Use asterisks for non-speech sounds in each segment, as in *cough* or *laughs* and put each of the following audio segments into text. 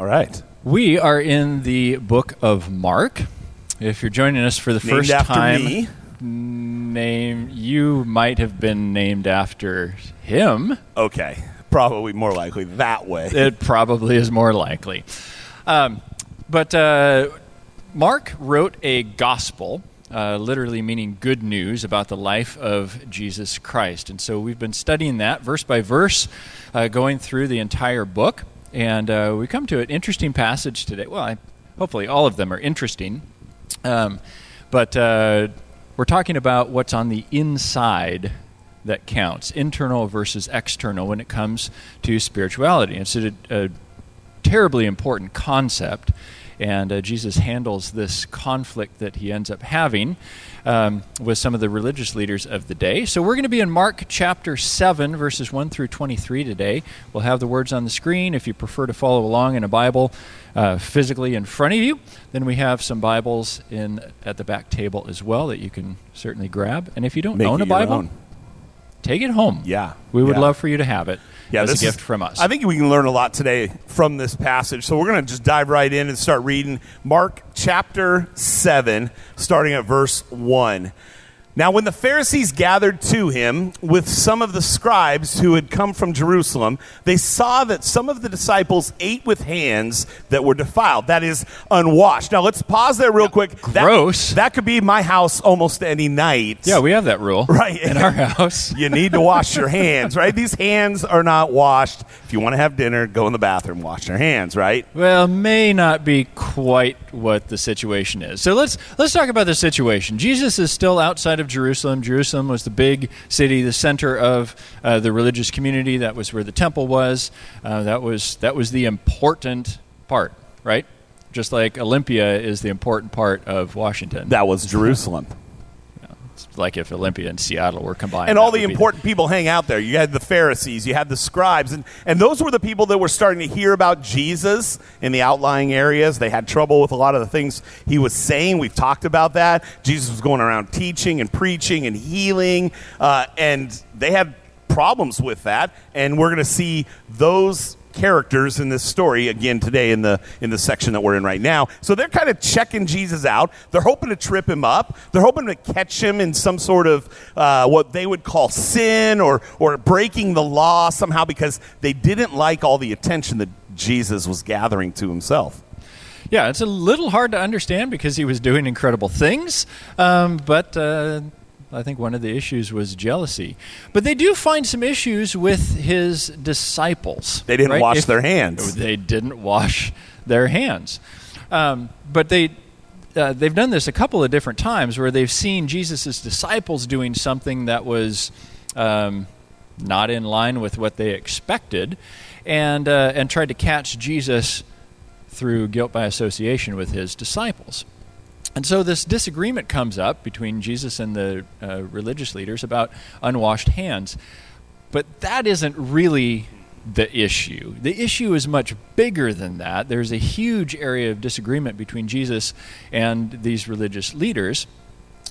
All right. We are in the book of Mark. If you're joining us for the Named first time, me. name you might have been named after him. Okay. Probably more likely that way. *laughs* It probably is more likely. Um, but uh, Mark wrote a gospel, uh, literally meaning good news about the life of Jesus Christ. And so we've been studying that verse by verse, uh, going through the entire book. And uh, we come to an interesting passage today. Well, I, hopefully all of them are interesting. Um, but uh, we're talking about what's on the inside that counts internal versus external when it comes to spirituality. It's a, a terribly important concept, and uh, Jesus handles this conflict that he ends up having um, with some of the religious leaders of the day. So we're going to be in Mark chapter 7, verses 1 through 23 today. We'll have the words on the screen. If you prefer to follow along in a Bible uh, physically in front of you, then we have some Bibles in at the back table as well that you can certainly grab. And if you don't Make own a Bible. Take it home. Yeah. We would Yeah. love for you to have it Yeah, as a gift is- from us. I think we can learn a lot today from this passage. So we're going to just dive right in and start reading Mark chapter 7, starting at verse 1. Now, when the Pharisees gathered to him with some of the scribes who had come from Jerusalem, they saw that some of the disciples ate with hands that were defiled, that is, unwashed. Now, let's pause there real quick. That- Gross. That, could be my house almost any night. yeah, we have that rule *laughs* Right. in our house. *laughs* You need to wash your hands, right? These hands are not washed. If you want to have dinner, go in the bathroom, wash your hands, right? Well, may not be quite what the situation is. So let's let's talk about the situation. Jesus is still outside of Jerusalem. Jerusalem was the big city, the center of uh, the religious community. That was where the temple was. Uh, that was that was the important part, right? Just like Olympia is the important part of Washington. That was Jerusalem. It's like if Olympia and Seattle were combined. And all the important people hang out there. You had the Pharisees, you had the scribes, and, and those were the people that were starting to hear about Jesus in the outlying areas. They had trouble with a lot of the things he was saying. We've talked about that. Jesus was going around teaching and preaching and healing, uh, and they had problems with that. And we're going to see those characters in this story again today in the in the section that we're in right now. So they're kind of checking Jesus out. They're hoping to trip him up. They're hoping to catch him in some sort of uh, what they would call sin or or breaking the law somehow because they didn't like all the attention that Jesus was gathering to himself. Yeah, it's a little hard to understand because he was doing incredible things, um, but uh, I think one of the issues was jealousy. But they do find some issues with his disciples. They didn't right? wash If- their hands. They didn't wash their hands. Um, but they. Uh, they've done this a couple of different times where they've seen Jesus' disciples doing something that was um, not in line with what they expected, and uh, and tried to catch Jesus through guilt by association with his disciples. And so this disagreement comes up between Jesus and the uh, religious leaders about unwashed hands. But that isn't really the issue. The issue is much bigger than that. There's a huge area of disagreement between Jesus and these religious leaders.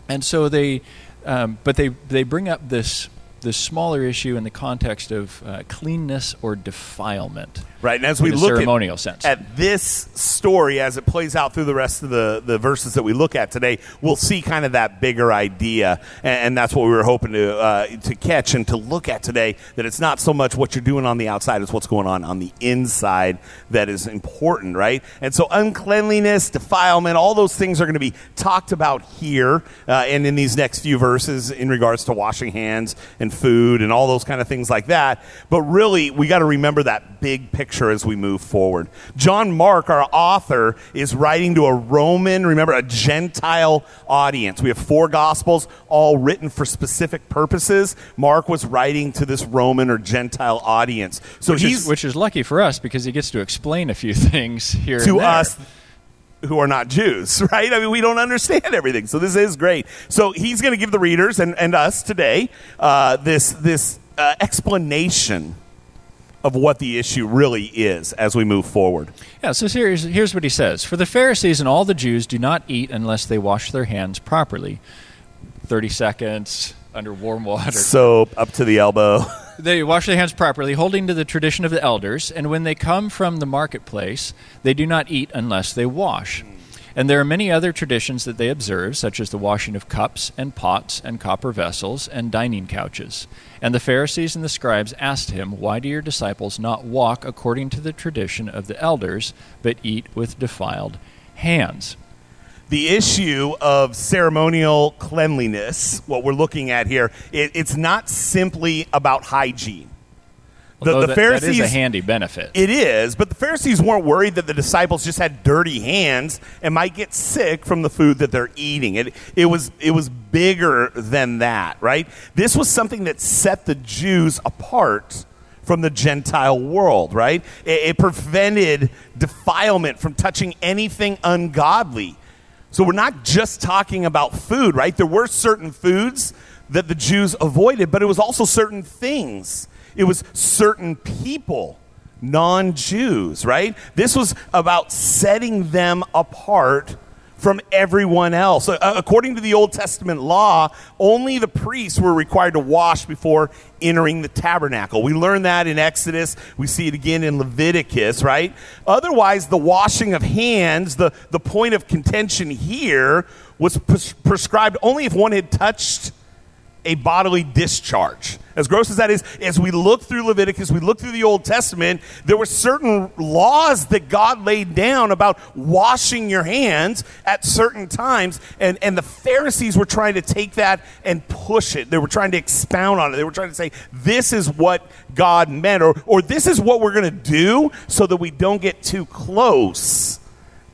And so they, um, but they, they bring up this, this smaller issue in the context of uh, cleanness or defilement. Right, and as we look ceremonial at, sense. at this story as it plays out through the rest of the, the verses that we look at today, we'll see kind of that bigger idea, and, and that's what we were hoping to uh, to catch and to look at today. That it's not so much what you're doing on the outside; it's what's going on on the inside that is important, right? And so, uncleanliness, defilement, all those things are going to be talked about here uh, and in these next few verses in regards to washing hands and food and all those kind of things like that. But really, we got to remember that big picture as we move forward. John Mark, our author, is writing to a Roman, remember, a Gentile audience. We have four Gospels, all written for specific purposes. Mark was writing to this Roman or Gentile audience. So which he's is, which is lucky for us because he gets to explain a few *laughs* things here to and us who are not Jews, *laughs* right? I mean, we don't understand everything. So this is great. So he's going to give the readers and, and us today uh, this this uh, explanation of what the issue really is as we move forward. Yeah, so here's, here's what he says For the Pharisees and all the Jews do not eat unless they wash their hands properly. 30 seconds under warm water. Soap up to the elbow. *laughs* They wash their hands properly, holding to the tradition of the elders, and when they come from the marketplace, they do not eat unless they wash. And there are many other traditions that they observe, such as the washing of cups and pots and copper vessels and dining couches. And the Pharisees and the scribes asked him, Why do your disciples not walk according to the tradition of the elders, but eat with defiled hands? The issue of ceremonial cleanliness, what we're looking at here, it, it's not simply about hygiene. The, the Pharisees, that is a handy benefit. It is, but the Pharisees weren't worried that the disciples just had dirty hands and might get sick from the food that they're eating. It, it was it was bigger than that, right? This was something that set the Jews apart from the Gentile world, right? It, it prevented defilement from touching anything ungodly. So we're not just talking about food, right? There were certain foods that the Jews avoided, but it was also certain things. It was certain people, non Jews, right? This was about setting them apart from everyone else. According to the Old Testament law, only the priests were required to wash before entering the tabernacle. We learn that in Exodus. We see it again in Leviticus, right? Otherwise, the washing of hands, the, the point of contention here, was pres- prescribed only if one had touched a bodily discharge. As gross as that is, as we look through Leviticus, we look through the Old Testament, there were certain laws that God laid down about washing your hands at certain times. And, and the Pharisees were trying to take that and push it. They were trying to expound on it. They were trying to say, this is what God meant, or, or this is what we're going to do so that we don't get too close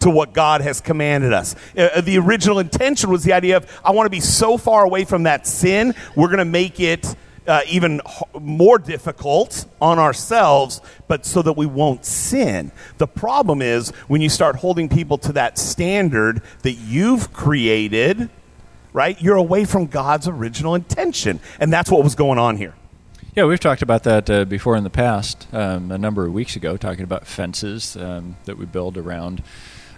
to what God has commanded us. Uh, uh, the original intention was the idea of, I want to be so far away from that sin, we're going to make it. Uh, even more difficult on ourselves, but so that we won't sin. The problem is when you start holding people to that standard that you've created, right? You're away from God's original intention. And that's what was going on here. Yeah, we've talked about that uh, before in the past, um, a number of weeks ago, talking about fences um, that we build around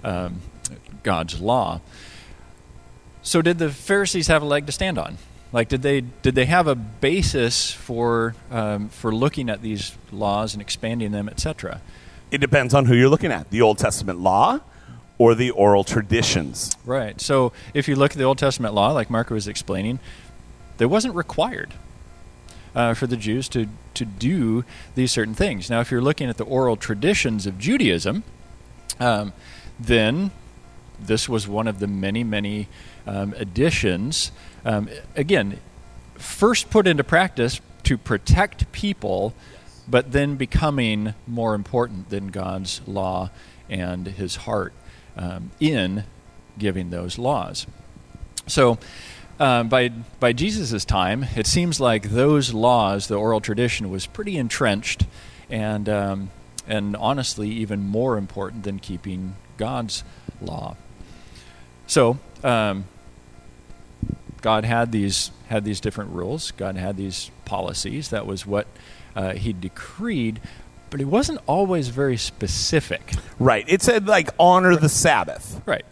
um, God's law. So, did the Pharisees have a leg to stand on? Like, did they did they have a basis for um, for looking at these laws and expanding them, etc.? It depends on who you're looking at: the Old Testament law or the oral traditions. Right. So, if you look at the Old Testament law, like Mark was explaining, there wasn't required uh, for the Jews to to do these certain things. Now, if you're looking at the oral traditions of Judaism. Um, then this was one of the many, many um, additions. Um, again, first put into practice to protect people, but then becoming more important than God's law and his heart um, in giving those laws. So, um, by by Jesus' time, it seems like those laws, the oral tradition, was pretty entrenched, and um, and honestly, even more important than keeping God's law. So, um, God had these had these different rules. God had these policies. That was what uh, He decreed, but He wasn't always very specific. Right. It said like honor the Sabbath. Right.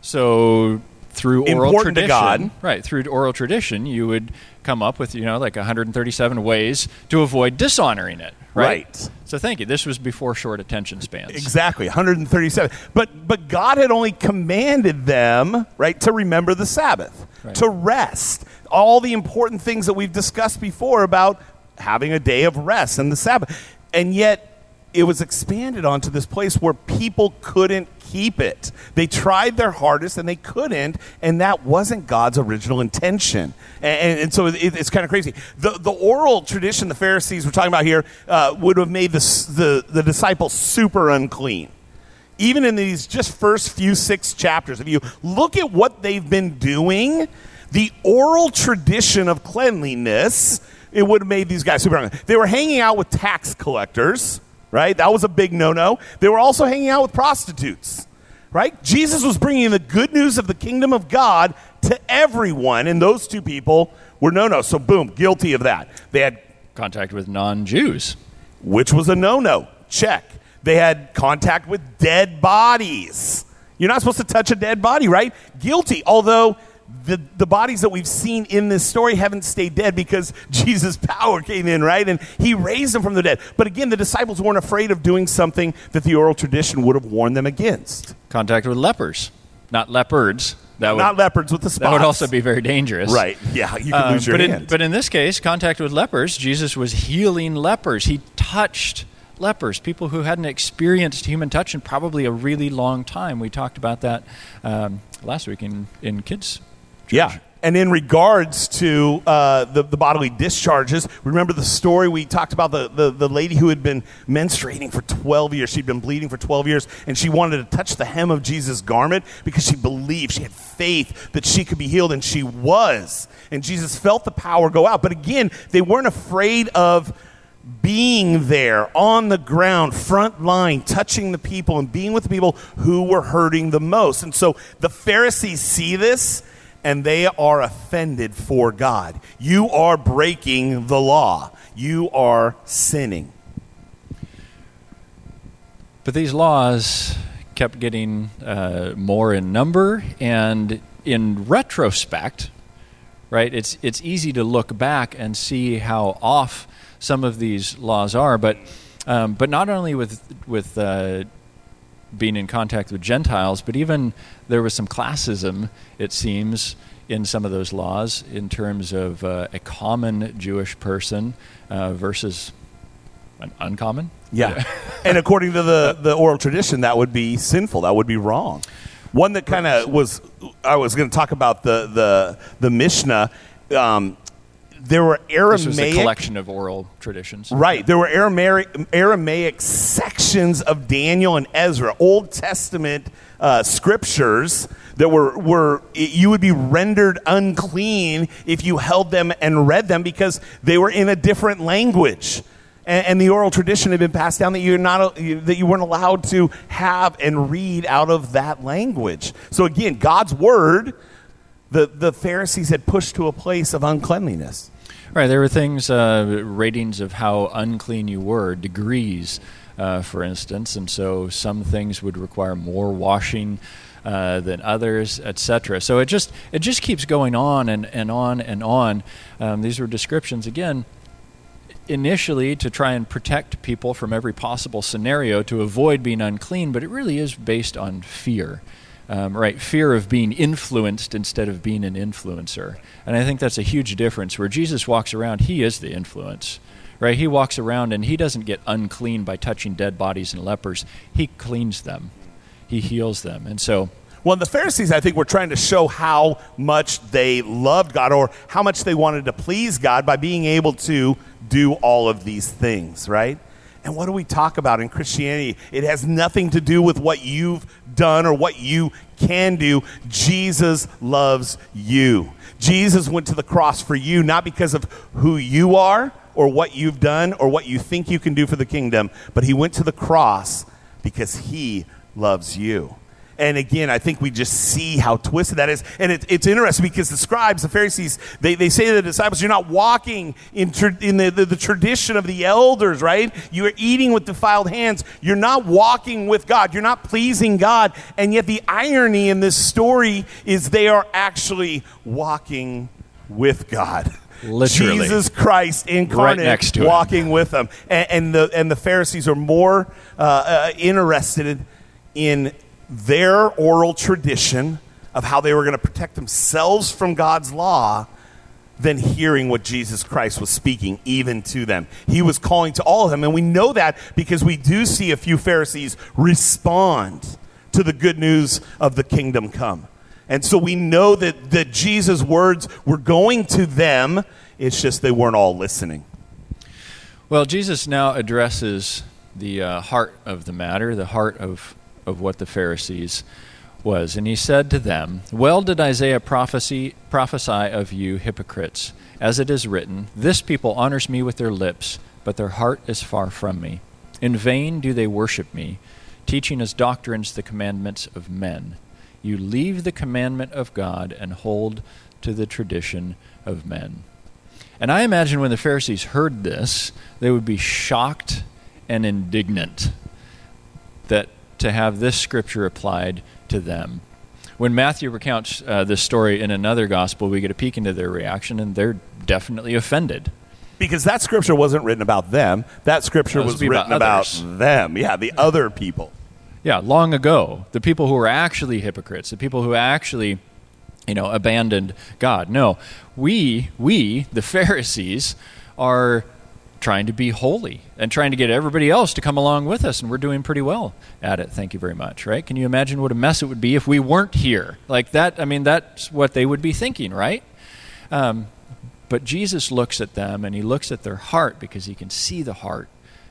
So through oral Important tradition, right? Through oral tradition, you would come up with you know like 137 ways to avoid dishonoring it. Right. Right. So thank you. This was before short attention spans. Exactly, 137. But but God had only commanded them, right, to remember the Sabbath, Right. to rest. All the important things that we've discussed before about having a day of rest and the Sabbath. And yet it was expanded onto this place where people couldn't keep it. They tried their hardest and they couldn't, and that wasn't God's original intention. And, and, and so it, it's kind of crazy. The, the oral tradition the Pharisees were talking about here uh, would have made the, the, the disciples super unclean. Even in these just first few six chapters, if you look at what they've been doing, the oral tradition of cleanliness, it would have made these guys super unclean. They were hanging out with tax collectors right? That was a big no no. They were also hanging out with prostitutes, right? Jesus was bringing the good news of the kingdom of God to everyone, and those two people were no no. So, boom, guilty of that. They had, Contact with non-Jews. which was a no no. Check. They had contact with dead bodies. You're not supposed to touch a dead body, right? Guilty. Although the, the bodies that we've seen in this story haven't stayed dead because *laughs* Jesus' power came in, right? And he raised them from the dead. But again, the disciples weren't afraid of doing something that the oral tradition would have warned them against. Contact with lepers, not leopards. That would, not leopards with the spots. That would also be very dangerous. Right. Yeah, you could um, lose your but hand. In, but in this case, contact with lepers, Jesus was healing lepers. He touched lepers, people who hadn't experienced human touch in probably a really long time. We talked about that um, last week in, in kids' church. Yeah. And in regards to uh, the, the, bodily discharges, remember the story we talked about the, the, the, lady who had been menstruating for 12 years. She'd been bleeding for 12 years, and she wanted to touch the hem of Jesus' garment because she believed, she had faith that she could be healed, and she was. And Jesus felt the power go out. But again, they weren't afraid of being there on the ground, front line, touching the people and being with the people who were hurting the most. And so the Pharisees see this and they are offended for God. You are breaking the law, you are sinning. But these laws kept getting uh, more in number, and in retrospect, right, it's, it's easy to look back and see how off some of these laws are, but um, but not only with with uh, being in contact with Gentiles, but even there was some classism. It seems in some of those laws in terms of uh, a common Jewish person uh, versus an uncommon. Yeah, *laughs* and according to the the oral tradition, that would be sinful. That would be wrong. One that kind of was I was going to talk about the the the Mishnah. Um, there were Aramaic this was a collection of oral traditions. Right. There were Aramaic, Aramaic sections of Daniel and Ezra, Old Testament uh, scriptures that were were you would be rendered unclean if you held them and read them because they were in a different language. And, and the oral tradition had been passed down that you're not that you weren't allowed to have and read out of that language. So again, God's word the, the Pharisees had pushed to a place of uncleanliness. Right. There were things, uh, ratings of how unclean you were, degrees, uh, for instance, and so some things would require more washing. Uh, than others, etc. So it just it just keeps going on and, and on and on. Um, these were descriptions again, initially to try and protect people from every possible scenario to avoid being unclean, but it really is based on fear um, right? Fear of being influenced instead of being an influencer. And I think that's a huge difference. Where Jesus walks around, he is the influence, right? He walks around and he doesn't get unclean by touching dead bodies and lepers, he cleans them, he heals them. And so. Well, the Pharisees, I think, were trying to show how much they loved God or how much they wanted to please God by being able to do all of these things, right? And what do we talk about in Christianity? It has nothing to do with what you've done or what you can do. Jesus loves you. Jesus went to the cross for you, not because of who you are or what you've done or what you think you can do for the kingdom, but he went to the cross because he loves you. And again, I think we just see how twisted that is. And it, it's interesting because the scribes, the Pharisees, they, they say to the disciples, you're not walking in, tra- in the, the, the tradition of the elders, right? You are eating with defiled hands. You're not walking with God. You're not pleasing God. And yet the irony in this story is they are actually walking with God. Literally. Jesus Christ incarnate right walking with them. And, and, the, and the Pharisees are more uh, uh, interested in their oral tradition of how they were going to protect themselves from God's law than hearing what Jesus Christ was speaking even to them. He was calling to all of them. And we know that because we do see a few Pharisees respond to the good news of the kingdom come. And so we know that, that Jesus' words were going to them. It's just they weren't all listening. Well, Jesus now addresses the uh, heart of the matter, the heart of of what the Pharisees was. And he said to them, Well did Isaiah prophesy, prophesy of you hypocrites, as it is written, This people honors me with their lips, but their heart is far from me. In vain do they worship me, teaching as doctrines the commandments of men. You leave the commandment of God and hold to the tradition of men. And I imagine when the Pharisees heard this, they would be shocked and indignant that to have this scripture applied to them. when Matthew recounts uh, this story in another gospel, we get a peek into their reaction, and they're definitely offended. Because that scripture wasn't written about them. That scripture was be about written about, them. Yeah, the other people. Yeah, long ago, the people who were actually hypocrites, the people who actually, you know, abandoned God. No, we, we, the Pharisees, are trying to be holy and trying to get everybody else to come along with us, and we're doing pretty well at it. Thank you very much. Right? Can you imagine what a mess it would be if we weren't here? Like that. I mean, that's what they would be thinking, right? Um, but Jesus looks at them and he looks at their heart because he can see the heart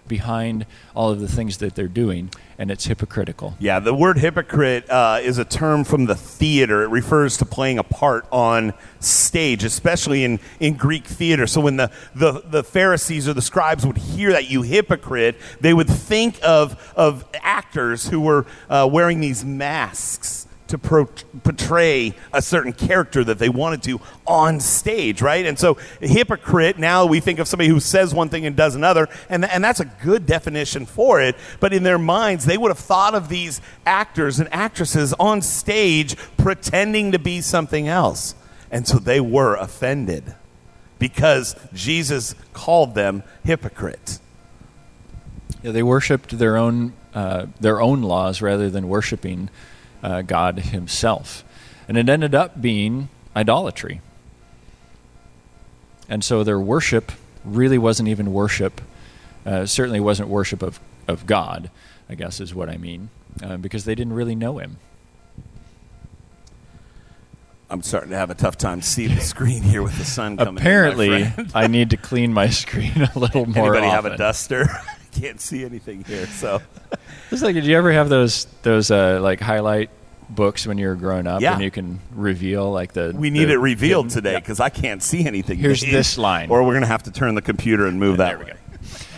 behind all of the things that they're doing, and it's hypocritical. Yeah, the word hypocrite uh, is a term from the theater. It refers to playing a part on stage, especially in, in Greek theater. So when the, the, the Pharisees or the scribes would hear that, you hypocrite, they would think of, of actors who were uh, wearing these masks to pro- portray a certain character that they wanted to on stage, right? And so, hypocrite, now we think of somebody who says one thing and does another, and, and that's a good definition for it. But in their minds, they would have thought of these actors and actresses on stage pretending to be something else. And so they were offended because Jesus called them hypocrites. Yeah, they worshipped their own uh, their own laws rather than worshiping uh, God Himself, and it ended up being idolatry. And so their worship really wasn't even worship. Uh, certainly wasn't worship of of God. I guess is what I mean, uh, because they didn't really know Him. I'm starting to have a tough time seeing the screen here with the sun coming Apparently, in. I need to clean my *laughs* screen a little more. Anybody have a duster? Can't see anything here, so *laughs* It's like, did you ever have those those uh, like highlight books when you were growing up, Yeah. and you can reveal like the we need the it revealed hidden- today Yeah. because I can't see anything. Here's this line. or we're gonna have to turn the computer and move that There we way.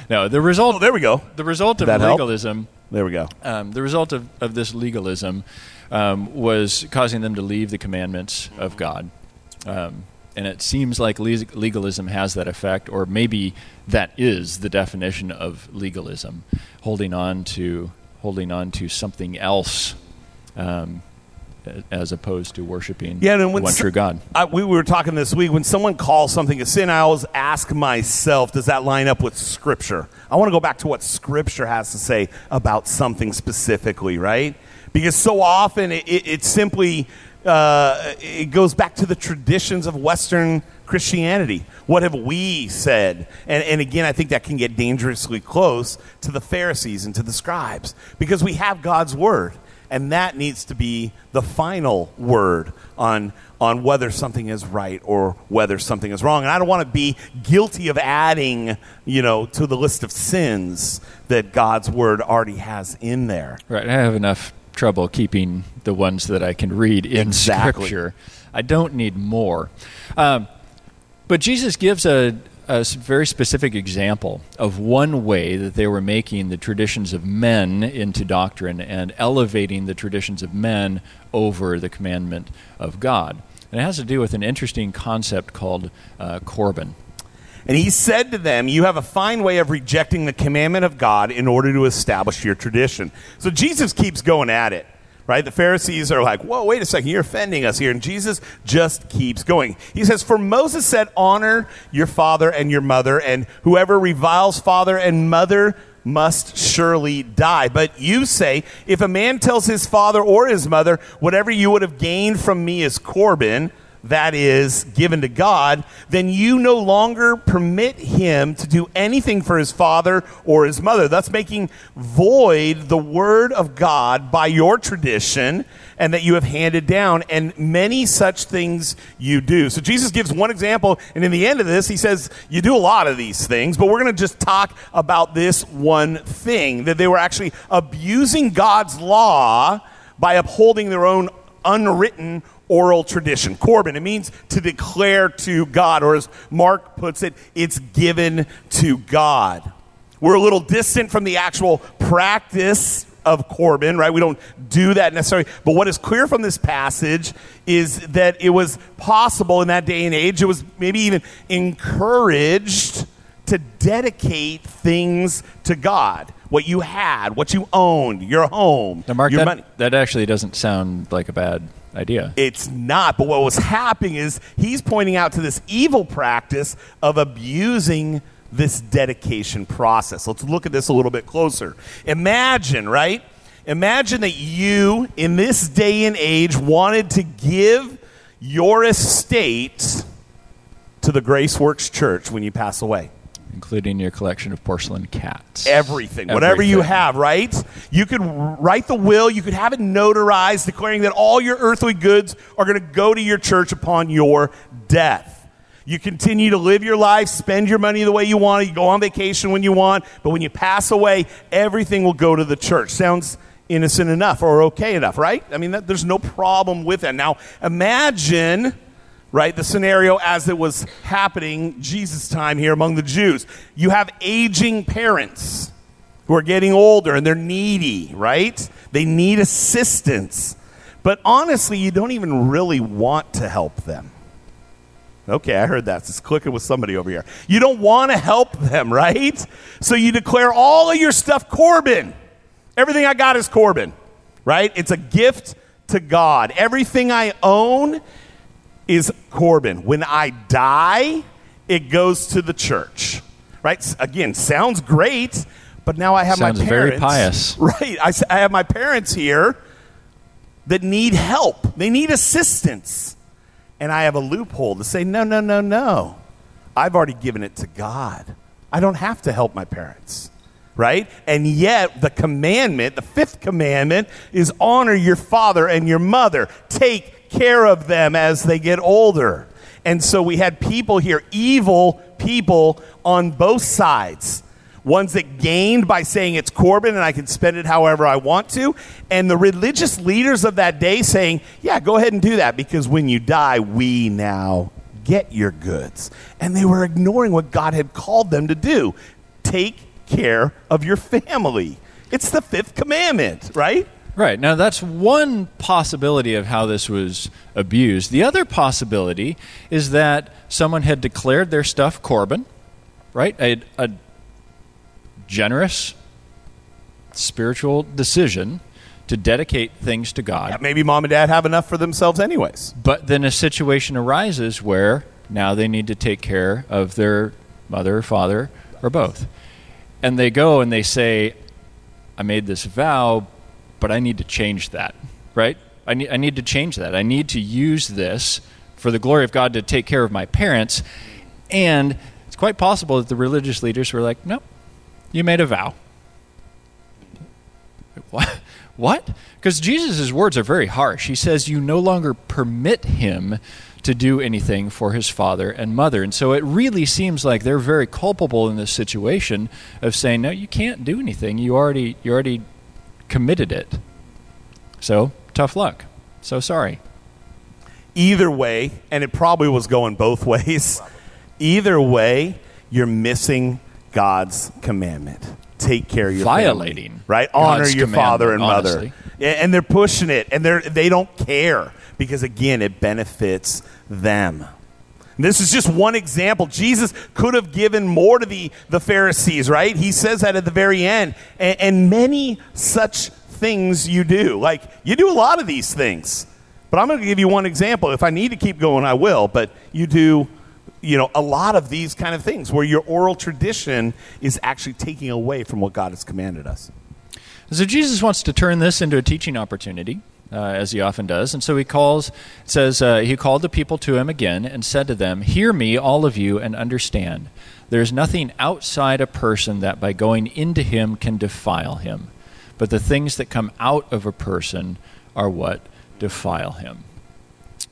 No, the result Oh, there we go. the result of That help? legalism. There we go. Um, the result of, of this legalism um, was causing them to leave the commandments of God. Um, and it seems like legalism has that effect, or maybe that is the definition of legalism, holding on to holding on to something else, um, as opposed to worshiping Yeah, and when one true God. I, we were talking this week when someone calls something a sin, I always ask myself, does that line up with Scripture? I want to go back to what Scripture has to say about something specifically, right? Because so often it, it, it simply uh, it goes back to the traditions of Western Christianity. What have we said? And, and again, I think that can get dangerously close to the Pharisees and to the scribes because we have God's word and that needs to be the final word on on whether something is right or whether something is wrong and i don't want to be guilty of adding you know to the list of sins that god's word already has in there Right. I have enough trouble keeping the ones that I can read in Exactly. Scripture. I don't need more. Um, but Jesus gives a very specific example of one way that they were making the traditions of men into doctrine and elevating the traditions of men over the commandment of God. And it has to do with an interesting concept called uh, Corban. And he said to them you have a fine way of rejecting the commandment of god in order to establish your tradition. So jesus keeps going at it right? The pharisees are like whoa wait a second you're offending us here. And jesus just keeps going. He says for moses said honor your father and your mother and whoever reviles father and mother must surely die. But you say, if a man tells his father or his mother, whatever you would have gained from me is Corban, that is given to God, then you no longer permit him to do anything for his father or his mother, thus making void the word of God by your tradition and that you have handed down, and many such things you do. So Jesus gives one example, and in the end of this, he says, You do a lot of these things, but we're going to just talk about this one thing that they were actually abusing God's law by upholding their own unwritten oral tradition. Corban, it means to declare to God, or as Mark puts it, it's given to God. We're a little distant from the actual practice of Corban, right? We don't do that necessarily. But what is clear from this passage is that it was possible in that day and age, it was maybe even encouraged to dedicate things to God. What you had, what you owned, your home, Now, Mark, your that, money. that actually doesn't sound like a bad idea. It's not. But what was happening is he's pointing out to this evil practice of abusing this dedication process. Let's look at this a little bit closer. Imagine, right? Imagine that you, in this day and age, wanted to give your estate to the Grace Works Church when you pass away including your collection of porcelain cats. Everything, whatever you have, right? You could write the will, you could have it notarized declaring that all your earthly goods are going to go to your church upon your death. You continue to live your life, spend your money the way you want, you go on vacation when you want, but when you pass away, everything will go to the church. Sounds innocent enough or okay enough, right? I mean, that, there's no problem with that. Now, imagine right? The scenario as it was happening Jesus' time here among the Jews. You have aging parents who are getting older and they're needy, right? They need assistance. But honestly, you don't even really want to help them. Okay, I heard that. It's clicking with somebody over here. You don't want to help them, right? So you declare all of your stuff Corban. Everything I got is Corban, right? It's a gift to God. Everything I own is Corban. When I die, it goes to the church. Right? Again, sounds great, but now I have sounds my parents. very pious. *laughs* Right. I, I have my parents here that need help. They need assistance. And I have a loophole to say, no, no, no, no. I've already given it to God. I don't have to help my parents. Right? And yet, the commandment, the fifth commandment, is honor your father and your mother. Take care of them as they get older. And so we had people here, evil people on both sides. Ones that gained by saying it's Corban and I can spend it however I want to. And the religious leaders of that day saying, yeah, go ahead and do that because when you die, we now get your goods. And they were ignoring what God had called them to do take care of your family. It's the fifth commandment, right? Right. Now, that's one possibility of how this was abused. The other possibility is that someone had declared their stuff Corban, right? A, a generous spiritual decision to dedicate things to God. Yeah, maybe mom and dad have enough for themselves, anyways. But then a situation arises where now they need to take care of their mother or father or both. And they go and they say, I made this vow, but I need to change that, right? I need, I need to change that. I need to use this for the glory of God to take care of my parents. And it's quite possible that the religious leaders were like, no, you made a vow. What? What? Because Jesus' words are very harsh. He says, You no longer permit him to do anything for his father and mother. And so it really seems like they're very culpable in this situation of saying, No, you can't do anything. You already, you already committed it. So, tough luck. So sorry. Either way, and it probably was going both *laughs* ways, either way, you're missing God's commandment. Take care of your Violating family, right? God's Honor your father and mother. honestly. And they're pushing it, and they're, they don't care because, again, it benefits them. This is just one example. Jesus could have given more to the, the Pharisees, right? He says that at the very end. And, and many such things you do. Like, you do a lot of these things. But I'm going to give you one example. If I need to keep going, I will. But you do, you know, a lot of these kind of things where your oral tradition is actually taking away from what God has commanded us. So Jesus wants to turn this into a teaching opportunity uh, as he often does. And so he calls, says, uh, he called the people to him again and said to them, Hear me, all of you, and understand. There is nothing outside a person that by going into him can defile him, but the things that come out of a person are what defile him.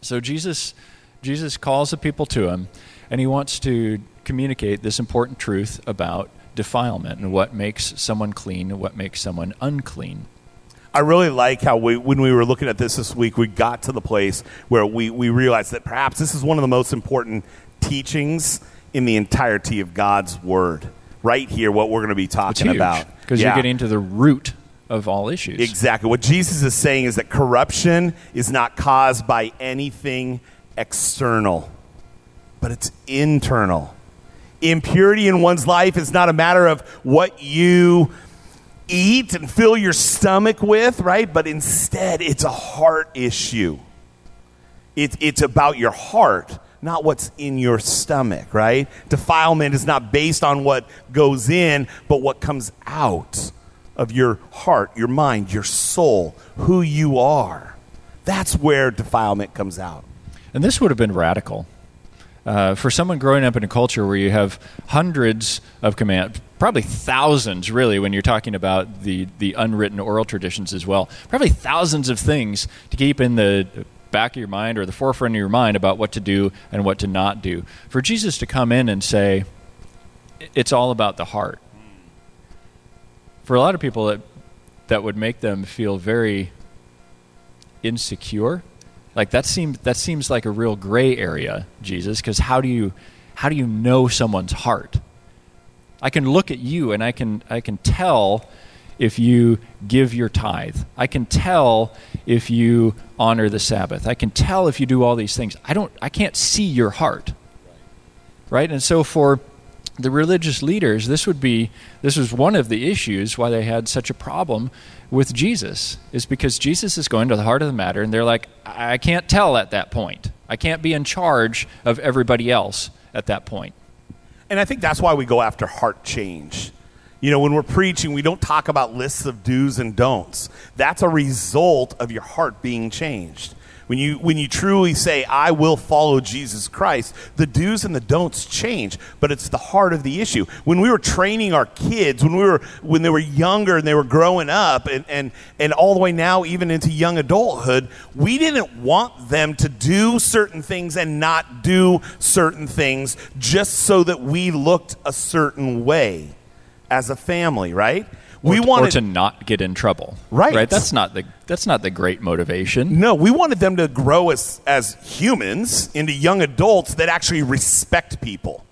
So Jesus, Jesus calls the people to him, and he wants to communicate this important truth about defilement and what makes someone clean and what makes someone unclean. I really like how we, when we were looking at this this week, we got to the place where we, we realized that perhaps this is one of the most important teachings in the entirety of God's Word. Right here, what we're going to be talking about. Because Yeah. you're getting to the root of all issues. Exactly. What Jesus is saying is that corruption is not caused by anything external, but it's internal. Impurity in one's life is not a matter of what you eat and fill your stomach with, right? But instead, it's a heart issue. It, it's about your heart, not what's in your stomach, right? Defilement is not based on what goes in, but what comes out of your heart, your mind, your soul, who you are. That's where defilement comes out. And this would have been radical. Uh, for someone growing up in a culture where you have hundreds of commands, probably thousands, really, when you're talking about the, the unwritten oral traditions as well, probably thousands of things to keep in the back of your mind or the forefront of your mind about what to do and what to not do. For Jesus to come in and say, it's all about the heart. For a lot of people, that, that would make them feel very insecure like that seems that seems like a real gray area, Jesus, because how do you how do you know someone's heart? I can look at you and I can I can tell if you give your tithe. I can tell if you honor the Sabbath. I can tell if you do all these things. I don't I can't see your heart. Right? And so for the religious leaders, this would be this was one of the issues why they had such a problem with Jesus is because Jesus is going to the heart of the matter, and they're like, I can't tell at that point. I can't be in charge of everybody else at that point. And I think that's why we go after heart change. You know, when we're preaching, we don't talk about lists of do's and don'ts. That's a result of your heart being changed. When you, when you truly say, I will follow Jesus Christ, the do's and the don'ts change, but it's the heart of the issue. When we were training our kids, when, we were, when they were younger and they were growing up, and, and, and all the way now, even into young adulthood, we didn't want them to do certain things and not do certain things just so that we looked a certain way as a family, right? We or, wanted or to not get in trouble. Right. Right. That's not the that's not the great motivation. No, we wanted them to grow as as humans into young adults that actually respect people.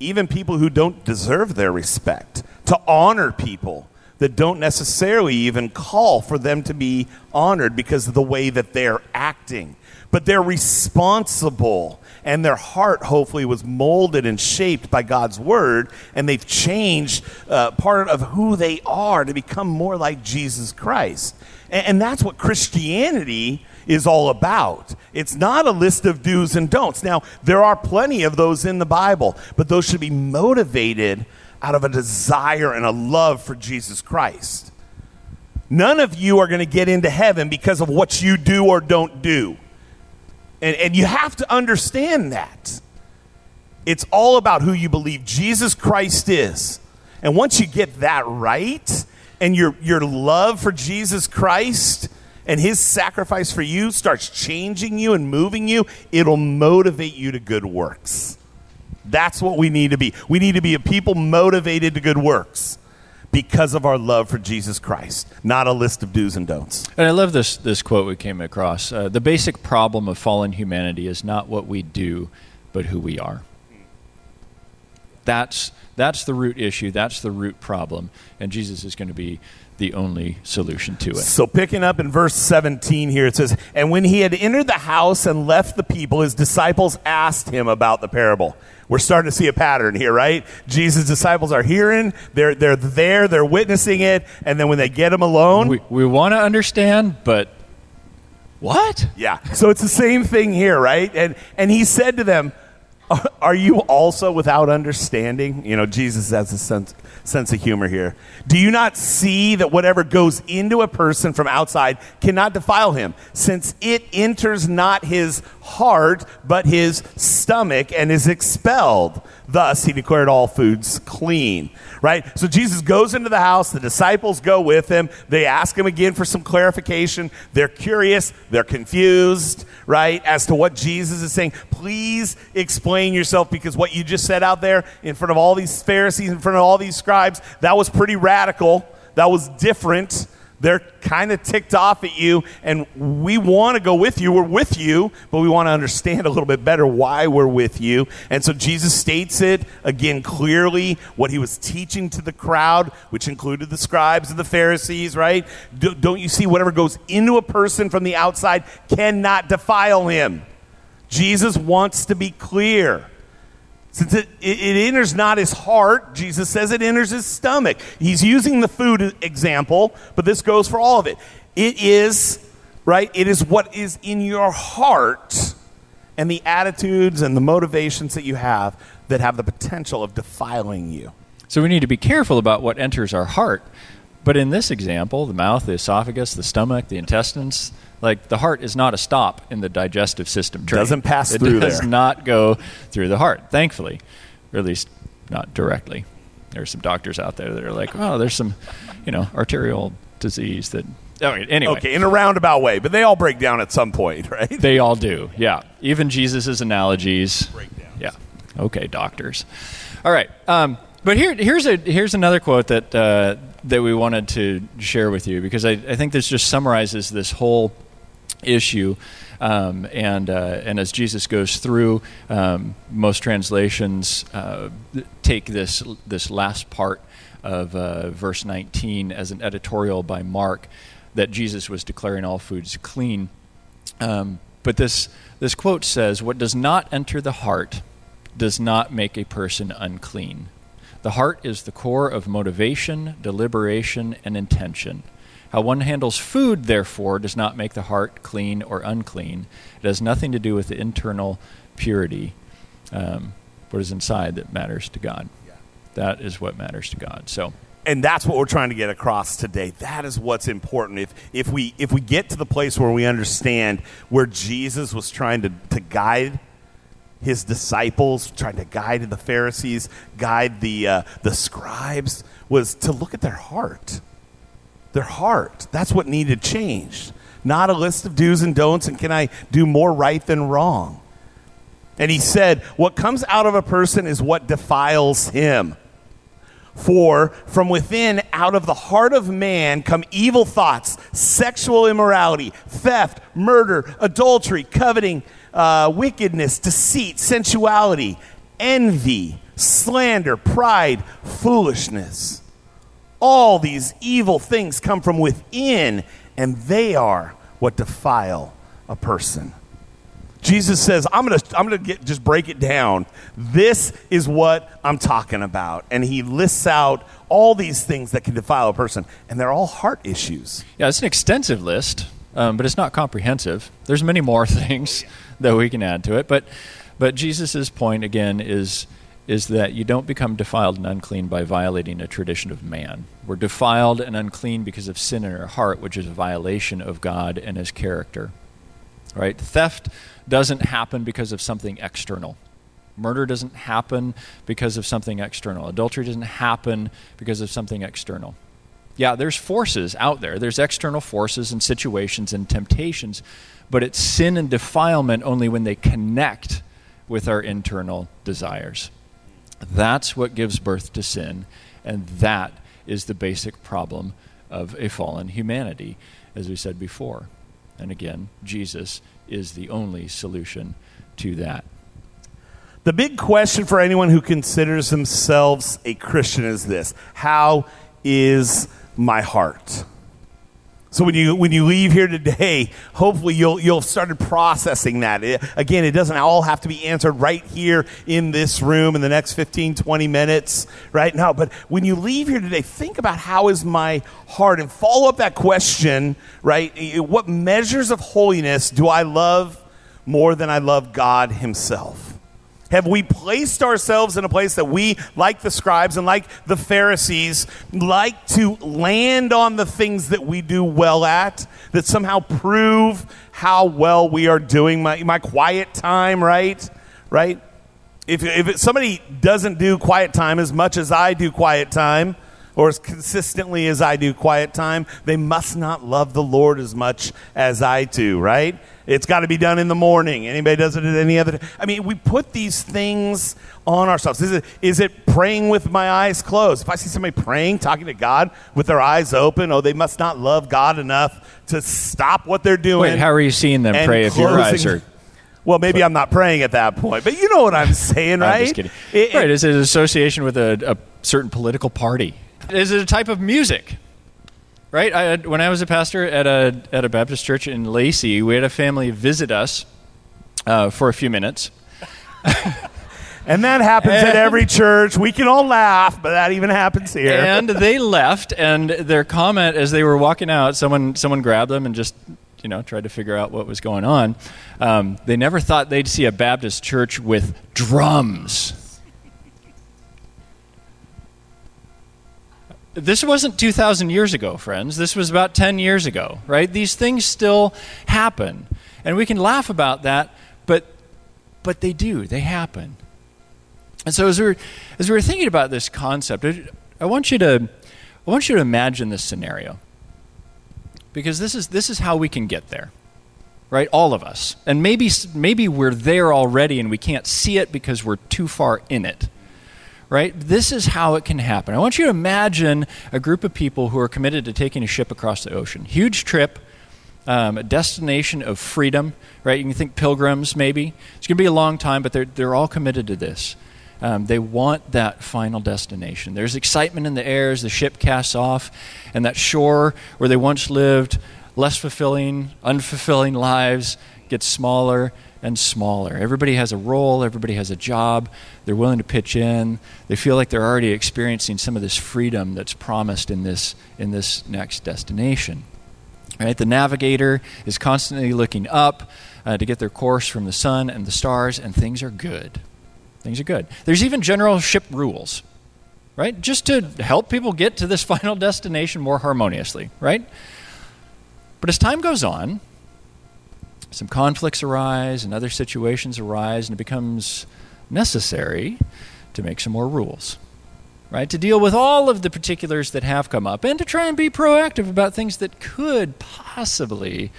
Even people who don't deserve their respect. To honor people that don't necessarily even call for them to be honored because of the way that they're acting. But they're responsible and their heart hopefully was molded and shaped by God's word, and they've changed uh, part of who they are to become more like Jesus Christ. And, and that's what Christianity is all about. It's not a list of do's and don'ts. Now, there are plenty of those in the Bible, but those should be motivated out of a desire and a love for Jesus Christ. None of you are going to get into heaven because of what you do or don't do. And, and you have to understand that. It's all about who you believe Jesus Christ is. And once you get that right, and your, your love for Jesus Christ and his sacrifice for you starts changing you and moving you, it'll motivate you to good works. That's what we need to be. We need to be a people motivated to good works because of our love for Jesus Christ, not a list of do's and don'ts. And I love this, this quote we came across. Uh, the basic problem of fallen humanity is not what we do, but who we are. That's, that's the root issue, that's the root problem, and Jesus is going to be the only solution to it. So, picking up in verse 17 here, it says, And when he had entered the house and left the people, his disciples asked him about the parable. We're starting to see a pattern here, right? Jesus' disciples are hearing, they're, they're there, they're witnessing it, and then when they get him alone. We, we want to understand, but what? Yeah. So it's the same thing here, right? And, and he said to them, Are you also without understanding? You know, Jesus has a sense, sense of humor here. Do you not see that whatever goes into a person from outside cannot defile him, since it enters not his heart, but his stomach and is expelled? Thus, he declared all foods clean. Right? So Jesus goes into the house. The disciples go with him. They ask him again for some clarification. They're curious. They're confused, right, as to what Jesus is saying. Please explain yourself because what you just said out there in front of all these Pharisees, in front of all these scribes, that was pretty radical. That was different. They're kind of ticked off at you, and we want to go with you. We're with you, but we want to understand a little bit better why we're with you. And so Jesus states it again clearly what he was teaching to the crowd, which included the scribes and the Pharisees, right? Don't you see whatever goes into a person from the outside cannot defile him? Jesus wants to be clear. Since it, it, it, enters not his heart, Jesus says it enters his stomach. He's using the food example, but this goes for all of it. It is, right? It is what is in your heart and the attitudes and the motivations that you have that have the potential of defiling you. So we need to be careful about what enters our heart. But in this example, the mouth, the esophagus, the stomach, the intestines, like the heart is not a stop in the digestive system. Train. Doesn't pass it through does there. not go through the heart, thankfully, or at least not directly. There's some doctors out there that are like, oh, there's some, you know, arterial disease that. Oh, anyway, Okay, in a roundabout way, but they all break down at some point, *laughs* right? they all do. Yeah, even Jesus' analogies. Breakdowns. Yeah. Okay, doctors. All right. Um, but here, here's a here's another quote that uh, that we wanted to share with you because I, I think this just summarizes this whole issue. Um, and uh, and as Jesus goes through, um, most translations uh, take this this last part of uh, verse 19 as an editorial by Mark that Jesus was declaring all foods clean. Um, but this this quote says, "What does not enter the heart does not make a person unclean." The heart is the core of motivation, deliberation, and intention. How one handles food, therefore, does not make the heart clean or unclean. It has nothing to do with the internal purity, um, what is inside that matters to God. That is what matters to God. So, and that's what we're trying to get across today. That is what's important. If if we if we get to the place where we understand where Jesus was trying to, to guide his disciples, trying to guide the Pharisees, guide the uh, the scribes, was to look at their heart. Their heart. That's what needed changed. Not a list of do's and don'ts and can I do more right than wrong. And he said, What comes out of a person is what defiles him. For from within, out of the heart of man, come evil thoughts, sexual immorality, theft, murder, adultery, coveting, uh, wickedness, deceit, sensuality, envy, slander, pride, foolishness. All these evil things come from within, and they are what defile a person. Jesus says, I'm going to I'm get just break it down. This is what I'm talking about. And he lists out all these things that can defile a person, and they're all heart issues. yeah, it's an extensive list, um, but it's not comprehensive. There's many more *laughs* things that we can add to it, but but Jesus' point again is is that you don't become defiled and unclean by violating a tradition of man. We're defiled and unclean because of sin in our heart, which is a violation of God and his character. Right? Theft doesn't happen because of something external. Murder doesn't happen because of something external. Adultery doesn't happen because of something external. Yeah, there's forces out there. There's external forces and situations and temptations, but it's sin and defilement only when they connect with our internal desires. That's what gives birth to sin, and that is the basic problem of a fallen humanity, as we said before. And again, Jesus is the only solution to that. The big question for anyone who considers themselves a Christian is this How is my heart? So when you when you leave here today, hopefully you'll you'll started processing that. It, again, it doesn't all have to be answered right here in this room in the next 15 20 minutes, right? now. but when you leave here today, think about how is my heart and follow up that question, right? Eh, what measures of holiness do I love more than I love God himself? Have we placed ourselves in a place that we, like the scribes and like the Pharisees, like to land on the things that we do well at, that somehow prove how well we are doing? My, my quiet time, right? Right? If, if somebody doesn't do quiet time as much as I do quiet time, or as consistently as I do quiet time, they must not love the Lord as much as I do, right? It's got to be done in the morning. Anybody does it at any other time. I mean, we put these things on ourselves. Is it, is it praying with my eyes closed? If I see somebody praying, talking to God with their eyes open, oh, they must not love God enough to stop what they're doing. Wait, how are you seeing them pray if your eyes are *laughs* Well, maybe I'm not praying at that point, but you know what I'm saying, right? *laughs* I'm just kidding. It- right, is it an association with a, a certain political party? Is it a type of music? Right. I had, when I was a pastor at a at a Baptist church in Lacey, we had a family visit us uh, for a few minutes. *laughs* and that happens at every church. We can all laugh, but that even happens here. And they left, and their comment as they were walking out, someone someone grabbed them and just you know, tried to figure out what was going on. Um, they never thought they'd see a Baptist church with drums. This wasn't 2,000 years ago, friends. This was about 10 years ago, right? These things still happen. And we can laugh about that, but, but they do. They happen. And so as we, were, as we were thinking about this concept, I want you to, I want you to imagine this scenario. Because this is, this is how we can get there right all of us and maybe maybe we're there already and we can't see it because we're too far in it right? This is how it can happen. I want you to imagine a group of people who are committed to taking a ship across the ocean. Huge trip, um, a destination of freedom, right? You can think pilgrims, maybe. It's going to be a long time, but they're, they're all committed to this. Um, they want that final destination. There's excitement in the air as the ship casts off, and that shore where they once lived, less fulfilling, unfulfilling lives, get smaller and smaller. Everybody has a role, everybody has a job, they're willing to pitch in. They feel like they're already experiencing some of this freedom that's promised in this in this next destination. Right? The navigator is constantly looking up uh, to get their course from the sun and the stars, and things are good. Things are good. There's even general ship rules, right? Just to help people get to this *laughs* final destination more harmoniously, right? But as time goes on, some conflicts arise and other situations arise, and it becomes necessary to make some more rules, right? To deal with all of the particulars that have come up and to try and be proactive about things that could possibly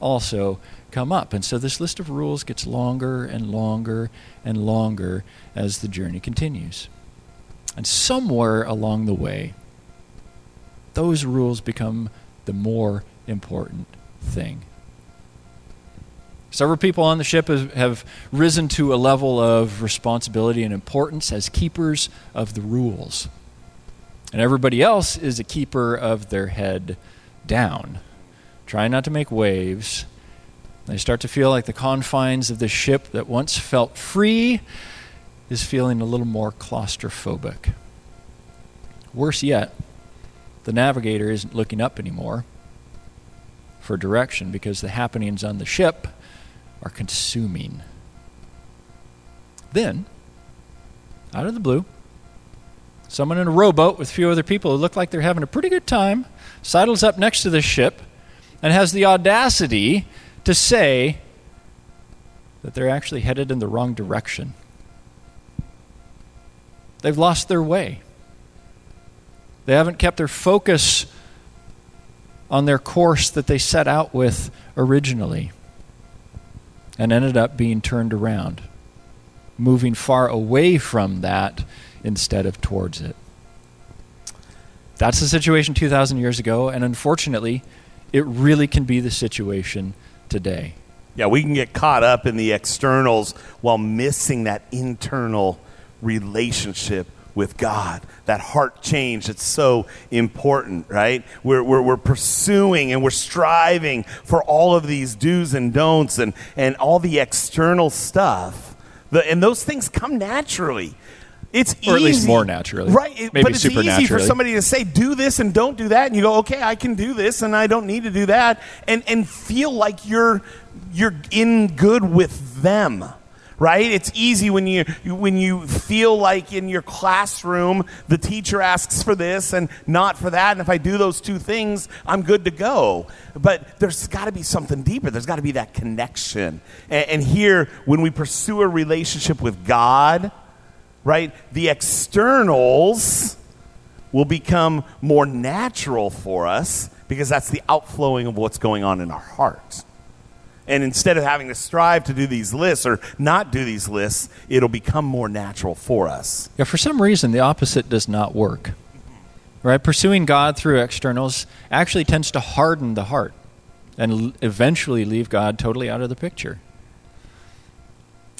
also come up. And so this list of rules gets longer and longer and longer as the journey continues. And somewhere along the way, those rules become the more important thing. Several people on the ship have risen to a level of responsibility and importance as keepers of the rules. And everybody else is a keeper of their head down, trying not to make waves. They start to feel like the confines of the ship that once felt free is feeling a little more claustrophobic. Worse yet, the navigator isn't looking up anymore for direction because the happenings on the ship are consuming. Then, out of the blue, someone in a rowboat with a few other people who look like they're having a pretty good time sidles up next to the ship and has the audacity to say that they're actually headed in the wrong direction. They've lost their way. They haven't kept their focus on their course that they set out with originally and ended up being turned around, moving far away from that instead of towards it. That's the situation 2,000 years ago, and unfortunately, it really can be the situation today. Yeah, we can get caught up in the externals while missing that internal relationship with God. That heart change that's so important, right? We're, we're, we're, pursuing and we're striving for all of these do's and don'ts and, and all the external stuff. The, and those things come naturally. It's or easy, at least more naturally, right? Maybe but it's easy for somebody to say, "Do this and don't do that," and you go, "Okay, I can do this and I don't need to do that," and and feel like you're you're in good with them right? It's easy when you when you feel like in your classroom the teacher asks for this and not for that, and if I do those two things, I'm good to go. But there's got to be something deeper. There's got to be that connection. And, and here, when we pursue a relationship with God, right, the externals will become more natural for us because that's the outflowing of what's going on in our hearts. And instead of having to strive to do these lists or not do these lists, it'll become more natural for us. Yeah, for some reason, the opposite does not work. Right? Pursuing God through externals actually tends to harden the heart and eventually leave God totally out of the picture.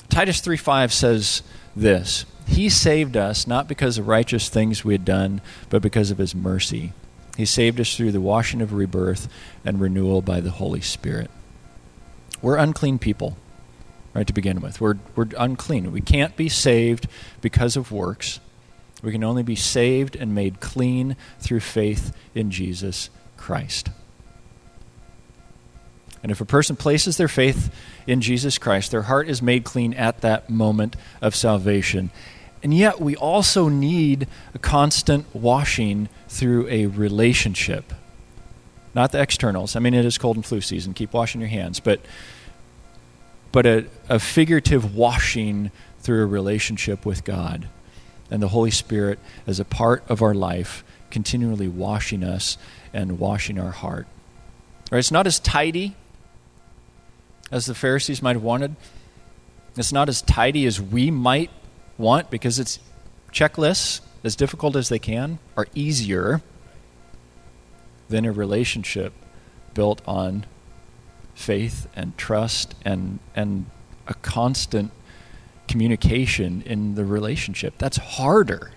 Titus 3:5 says this, he saved us not because of righteous things we had done, but because of his mercy. He saved us through the washing of rebirth and renewal by the Holy Spirit. We're unclean people, right, to begin with. We're, we're unclean. We can't be saved because of works. We can only be saved and made clean through faith in Jesus Christ. And if a person places their faith in Jesus Christ, their heart is made clean at that moment of salvation. And yet, we also need a constant washing through a relationship. Not the externals. I mean, it is cold and flu season. Keep washing your hands. But, but a, a figurative washing through a relationship with God. And the Holy Spirit as a part of our life, continually washing us and washing our heart. Right? It's not as tidy as the Pharisees might have wanted. It's not as tidy as we might want because it's checklists, as difficult as they can, are easier than a relationship built on faith and trust and and a constant communication in the relationship. That's harder.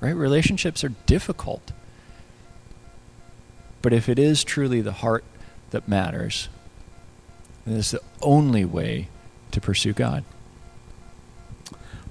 Right? Relationships are difficult. But if it is truly the heart that matters, then it's the only way to pursue God.